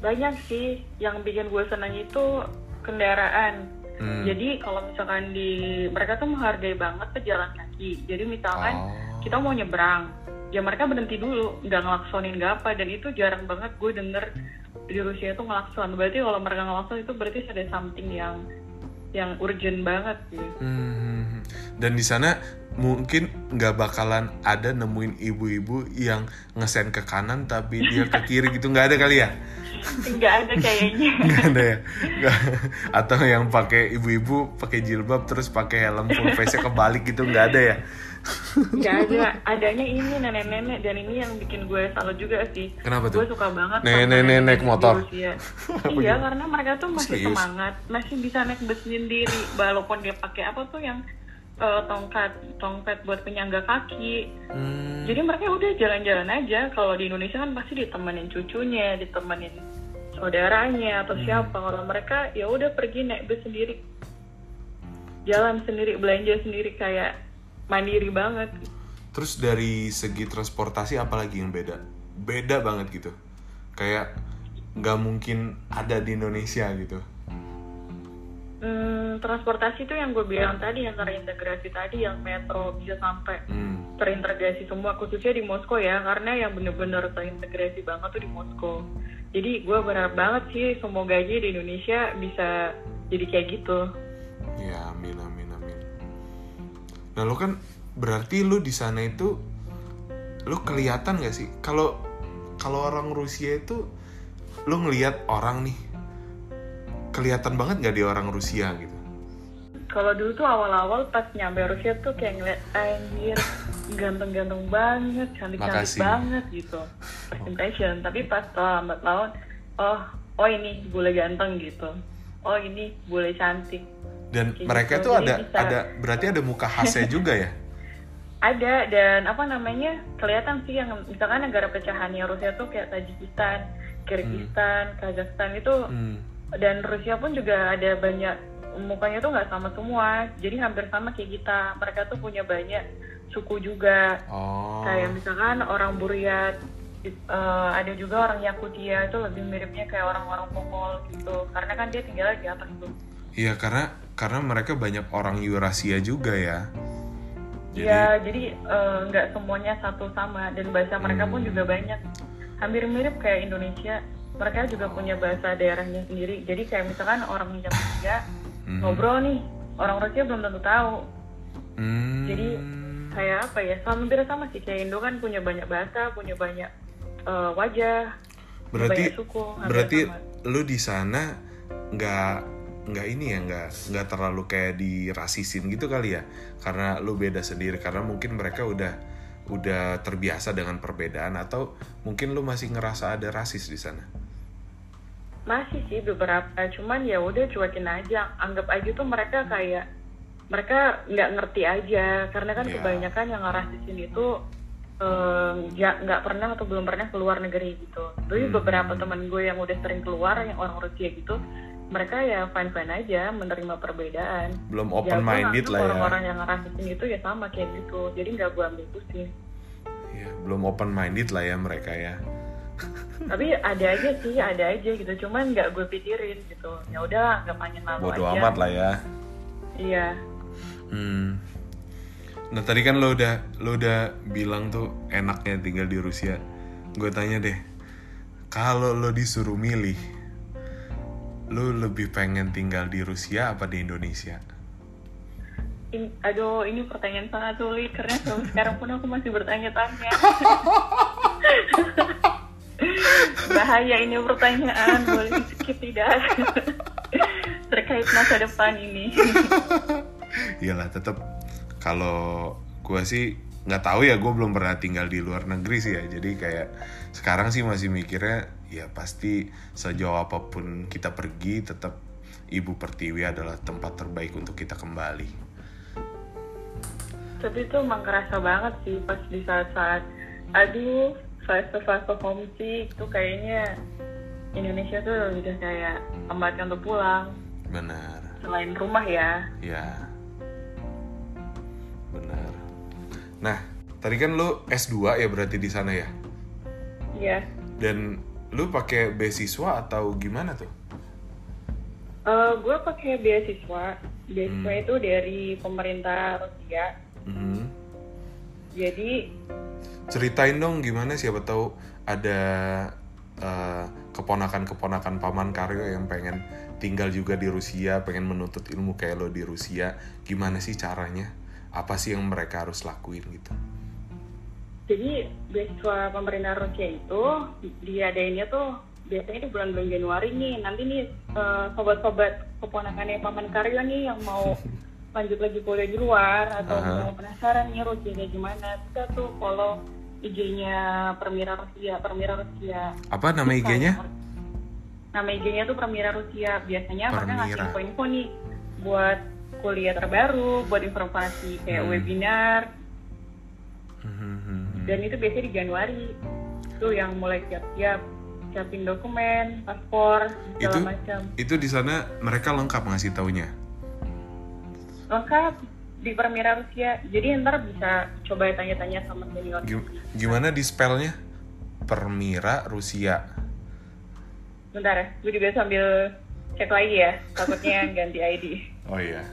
Banyak sih yang bikin gue senang itu kendaraan. Hmm. Jadi kalau misalkan di mereka tuh menghargai banget pejalan kaki. Jadi misalkan Oh. kita mau nyebrang, ya mereka berhenti dulu, nggak ngelaksonin nggak apa dan itu jarang banget gue denger di Rusia itu ngelakson. Berarti kalau mereka ngelakson itu berarti ada something yang yang urgent banget gitu. Hmm, Dan di sana mungkin nggak bakalan ada nemuin ibu-ibu yang ngesen ke kanan tapi dia ke kiri gitu nggak ada kali ya? Nggak ada kayaknya. Nggak ada ya? Nggak. Atau yang pakai ibu-ibu pakai jilbab terus pakai helm full face kebalik gitu nggak ada ya? Nggak ada. Adanya ini nenek-nenek dan ini yang bikin gue salut juga sih. Kenapa tuh? Gue suka banget. Nenek-nenek naik di motor? Rusia. iya, karena mereka tuh masih Serius? semangat, masih bisa naik bus sendiri, walaupun dia pakai apa tuh yang eh, tongkat, tongkat buat penyangga kaki. Hmm, Jadi mereka udah jalan-jalan aja. Kalau di Indonesia kan pasti ditemenin cucunya, ditemenin saudaranya atau Hmm. siapa. Kalau mereka ya udah pergi naik bus sendiri, jalan sendiri, belanja sendiri kayak mandiri banget. Terus dari segi transportasi apalagi yang beda? Beda banget gitu. Kayak nggak mungkin ada di Indonesia gitu. Hmm, transportasi itu yang gue bilang tadi yang terintegrasi tadi yang metro bisa sampai Hmm. terintegrasi semua khususnya di Moskow ya karena yang bener-bener terintegrasi banget tuh di Moskow. Jadi gue berharap banget sih semoga aja di Indonesia bisa jadi kayak gitu. Ya, amin amin amin. Nah, lu kan berarti lu di sana itu lu kelihatan gak sih kalau kalau orang Rusia itu lu ngelihat orang nih kelihatan banget gak di orang Rusia gitu. Kalau dulu tuh awal-awal pas nyampe Rusia tuh kayak ngeliat anjir ganteng-ganteng banget, cantik-cantik banget gitu. First impression. Tapi pas lambat laun, oh oh ini bule ganteng gitu. Oh ini bule cantik. Dan Kayak mereka gitu, tuh jadi ada bisa. ada berarti ada muka khasnya juga ya. Ada dan apa namanya kelihatan sih yang misalkan negara pecahannya Rusia tuh kayak Tajikistan, Kyrgyzstan, Kazakhstan itu Hmm. Dan Rusia pun juga ada banyak mukanya tuh nggak sama semua jadi hampir sama kayak kita mereka tuh punya banyak suku juga Oh. kayak misalkan orang Buryat eh, ada juga orang Yakutia itu lebih miripnya kayak orang-orang Mongol gitu karena kan dia tinggal di atas tuh Iya karena karena mereka banyak orang Eurasia juga ya. Jadi Iya, jadi eh, nggak semuanya satu sama dan bahasa mereka pun Hmm. juga banyak. Hampir mirip kayak Indonesia. Mereka juga punya bahasa daerahnya sendiri. Jadi kayak misalkan orang yang Rusia Mhm. ngobrol nih, orang Rusia belum tentu tahu. Hmm. Jadi kayak apa ya? Sama hampir sama sih kayak Indo kan punya banyak bahasa, punya banyak eh, wajah, berarti banyak suku. berarti sama. lu di sana nggak nggak ini ya nggak nggak terlalu kayak dirasisin gitu kali ya karena lu beda sendiri karena mungkin mereka udah udah terbiasa dengan perbedaan atau mungkin lu masih ngerasa ada rasis di sana Masih sih beberapa, cuman ya udah cuekin aja. Anggap aja tuh mereka kayak mereka nggak ngerti aja, karena kan Ya. kebanyakan yang ngerasisin itu eh, nggak nggak pernah atau belum pernah keluar negeri gitu. Tapi Hmm. beberapa teman gue yang udah sering keluar, yang orang Rusia gitu, mereka ya fine fine aja menerima perbedaan. belum Ya, open minded lah ya Orang-orang yang ngerasisin itu ya sama kayak gitu, jadi nggak gue ambil pusing. Iya, belum open minded lah ya mereka ya Tapi ada aja sih, ada aja gitu, cuman nggak gue pikirin gitu. Ya udah, nggak panjang lalu bodoh aja. amat lah ya Iya. Hmm. Nah tadi kan lo udah lo udah bilang tuh enaknya tinggal di Rusia. Gue tanya deh, kalau lo disuruh milih, lo lebih pengen tinggal di Rusia apa di Indonesia? In- aduh, ini pertanyaan sangat sulit karena sekarang pun aku masih bertanya-tanya. Bahaya ini pertanyaan, boleh di skip tidak? Terkait masa depan ini. iyalah tetap kalau gue sih nggak tahu ya gue belum pernah tinggal di luar negeri sih ya jadi kayak sekarang sih masih mikirnya ya pasti sejauh apa pun kita pergi tetap ibu pertiwi adalah tempat terbaik untuk kita kembali tapi itu emang kerasa banget sih pas di saat-saat aduh fase-fase homesick itu kayaknya Indonesia tuh udah kayak tempatnya untuk pulang. Benar. Selain rumah ya. Ya benar. Nah tadi kan lu S2 ya berarti di sana ya? Iya. Dan lu pakai beasiswa atau gimana tuh? Eh gue pakai beasiswa. Beasiswa Hmm. itu dari pemerintah Rusia. Mhm. jadi ceritain dong gimana siapa tahu ada eh, keponakan-keponakan paman Karyo yang pengen tinggal juga di Rusia, pengen menuntut ilmu kayak lo di Rusia. Gimana sih caranya? Apa sih yang mereka harus lakuin gitu? jadi beasiswa pemerintah Rusia itu diadainnya tuh biasanya di bulan-bulan Januari nih nanti nih eh, sobat-sobat keponakannya paman Karyo nih yang mau lanjut lagi kuliah di luar atau Aha. mau penasaran nih Rusia kayak gimana bisa tuh follow IG-nya Permira Rusia Permira Rusia Apa nama IG-nya? nama IG-nya tuh Permira Rusia biasanya mereka ngasih Permira. info-info nih buat kuliah terbaru buat informasi kayak Hmm. webinar Mhm. dan itu biasanya di Januari tuh yang mulai siap-siap siapin dokumen paspor segala Itu- macam Itu di sana mereka lengkap ngasih taunya. Lengkap di Permira Rusia jadi ntar bisa coba tanya-tanya sama senior Gim- Gimana di spellnya? Permira Rusia. bentar ya gue juga sambil cek lagi ya takutnya ganti ID Oh iya.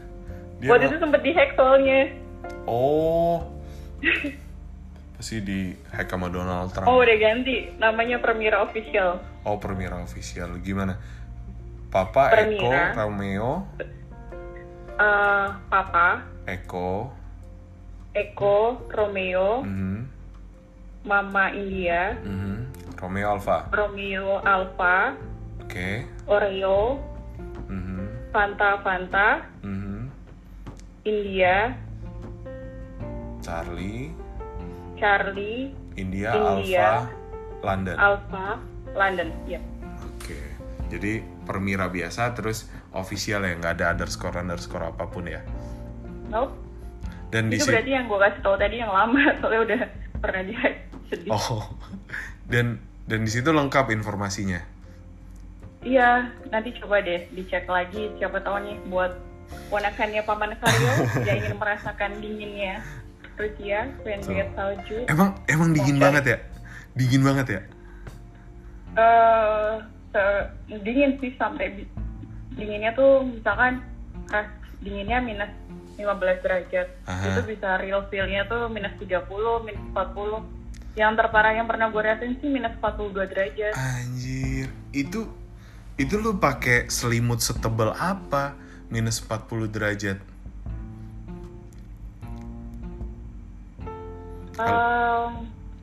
waktu itu sempet di hack soalnya Oh. Pasti di hack sama Donald Trump. oh udah ganti namanya Permira Official Oh, Permira official. Gimana? Papa Permira. Eko Romeo Eh, Papa. Eko. Eko Romeo. Mhm, Mama India. Mhm, Romeo Alpha. Romeo Alpha. Oke. Oreo. Mhm, Fanta Fanta. Mhm. India. Charlie, Charlie. India, India. Alpha, London. Alpha London. Ya Oke. Jadi Permira biasa terus official ya nggak ada underscore underscore apa pun ya. nope Dan di itu berarti yang gue kasih tahu tadi yang lama soalnya udah pernah di sedih Oh. Dan dan di situ lengkap informasinya. iya nanti coba deh dicek lagi siapa tahu nih buat ponakannya paman Karyo yang ingin merasakan dinginnya Rusia pengen lihat salju Emang emang dingin banget ya? Dingin banget ya? eh se- dingin sih sampai dinginnya tuh misalkan ah, dinginnya minus 15 derajat Aha. itu bisa real feel-nya tuh minus 30, minus 40 yang terparah yang pernah gue rasain sih minus 42 derajat Anjir, itu itu lu pakai selimut setebal apa? Minus 40 derajat. Em,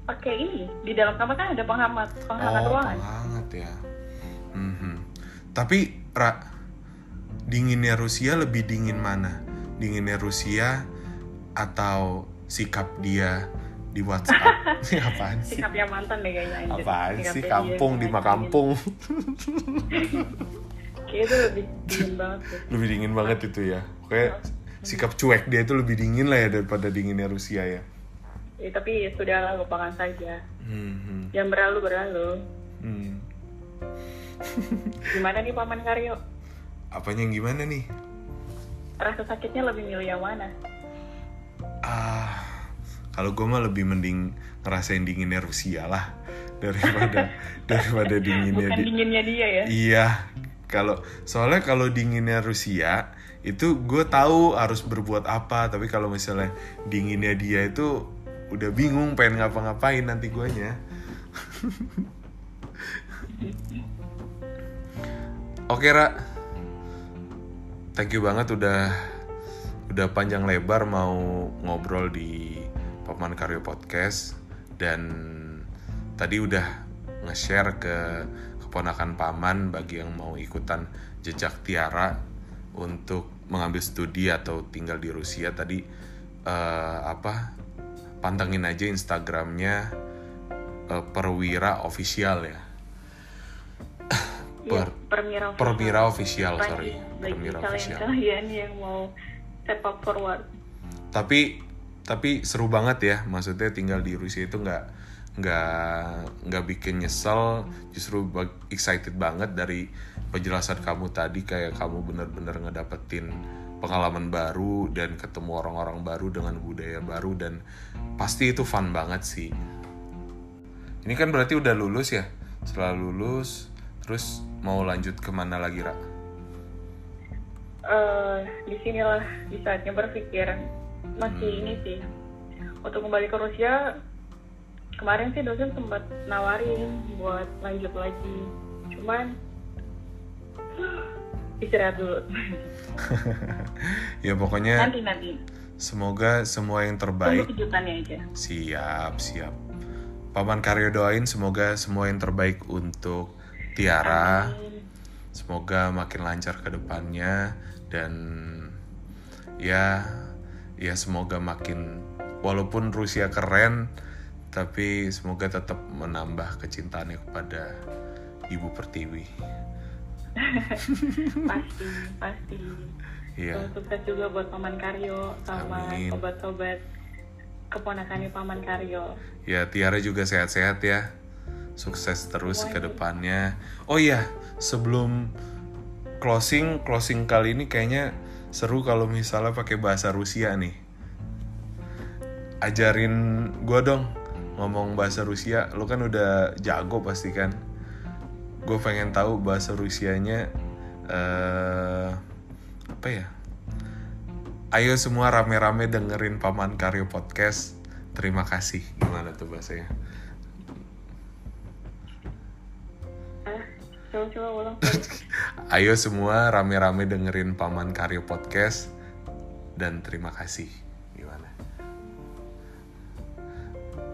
pakai ini di dalam kamar kan ada penghangat penghangat oh, ruangan hangat ya. Mhm. Tapi Ra, dinginnya Rusia lebih dingin mana? Dinginnya Rusia atau sikap dia di WhatsApp? Ini apaan sih? sikapnya mantan deh kayaknya anjir. Apaan Sikapnya sih kampung di Makampung? Kayaknya itu lebih dingin banget lebih dingin banget itu ya. Oke, sikap cuek dia itu lebih dingin lah ya daripada dinginnya Rusia ya. Ya, tapi sudah lupakan saja Hmm, yang berlalu berlalu hmm. gimana nih paman Karyo Apanya yang gimana nih? rasa sakitnya lebih milih yang mana Ah, kalau gue mah lebih mending ngerasain dinginnya Rusia lah daripada daripada dinginnya bukan di- dinginnya dia ya Iya, kalau soalnya kalau dinginnya Rusia itu gue tahu harus berbuat apa, tapi kalau misalnya dinginnya dia itu udah bingung pengen ngapa-ngapain nanti guanya. Oke Ra, thank you banget udah udah panjang lebar mau ngobrol di Paman Karyo Podcast. Dan tadi udah nge-share ke keponakan paman bagi yang mau ikutan jejak Tiara untuk mengambil studi atau tinggal di Rusia tadi eh, apa pantengin aja Instagramnya eh, Perwira Official ya Iya, Per- Permira Perwira Official. sorry. bagi Perwira Official. kalian-kalian yang mau sepak forward. Tapi tapi seru banget ya. Maksudnya tinggal di Rusia itu nggak nggak nggak bikin nyesel. Justru excited banget dari penjelasan kamu tadi kayak kamu bener-bener ngedapetin pengalaman baru dan ketemu orang-orang baru dengan budaya baru dan pasti itu fun banget sih. Ini kan berarti udah lulus ya? Setelah lulus terus mau lanjut ke mana lagi Ra? eh di sinilah di saatnya berpikir masih Hmm. ini sih untuk kembali ke Rusia kemarin sih dosen sempat nawarin buat lanjut lagi cuman istirahat dulu ya pokoknya nanti nanti semoga semua yang tunggu terbaik kejutannya aja Siap, siap. Paman Karyo doain semoga semua yang terbaik untuk Tiara. Semoga makin lancar ke depannya dan ya ya semoga makin walaupun Rusia keren tapi semoga tetap menambah kecintaannya kepada Ibu Pertiwi. pasti pasti Iya. sukses juga buat paman Karyo sama Amin. sobat-sobat keponakannya paman Karyo Ya Tiara juga sehat-sehat ya. Sukses terus ke depannya. Oh iya, sebelum closing closing kali ini kayaknya seru kalau misalnya pakai bahasa Rusia nih. Ajarin gua dong ngomong bahasa Rusia. Lu kan udah jago pasti kan. Gue pengen tahu bahasa Rusianya eh apa ya? Ayo semua rame-rame dengerin Paman Karyo Podcast. Terima kasih. Gimana tuh bahasanya? coba-coba ulang Ayo semua rame-rame dengerin Paman Karyo Podcast. Dan terima kasih. Gimana?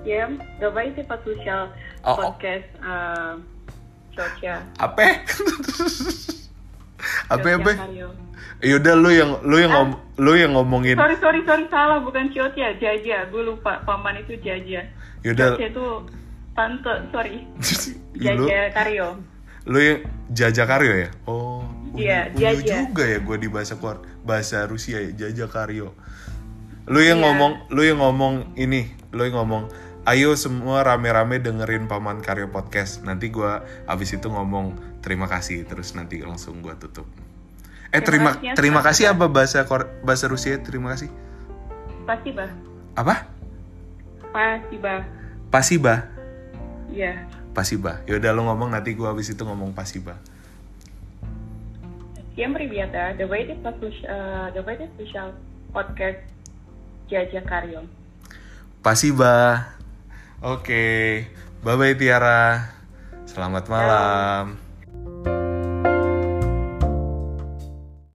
Ya, давайте послушаем Oh, oh. подкаст uh, Чоча. Apa? apa apa? Karyo. Yaudah lu yang lu yang ngom, lu yang ngomongin. Sorry, sorry, sorry, salah. Bukan Ciocia, Jaja. Gue lupa. Paman itu Jaja. Yaudah Ciocia itu tante, sorry. lu Jaja Karyo. lu yang Jaja Karyo ya? Oh, Iya, Jaja. juga ya gue di bahasa keluar bahasa Rusia ya, Jaja Karyo. Lu yang Iya. ngomong, lu yang ngomong ini, lu yang ngomong, ayo semua rame-rame dengerin Paman Karyo Podcast. Nanti gua abis itu ngomong terima kasih, terus nanti langsung gua tutup. Eh terima Terima kasih, terima Asma. kasih apa bahasa Kor- bahasa Rusia? Terima kasih. Pasti, bah. Apa? Pasti, bah. Pasiba. Iya. Pasiba. Yaudah lo ngomong nanti gue habis itu ngomong Pasiba. Siempre ribeta, uh, the way this uh, the way this special podcast Jaja Karyo. Pasiba. Oke, okay. bye bye Tiara. Selamat malam. Bye.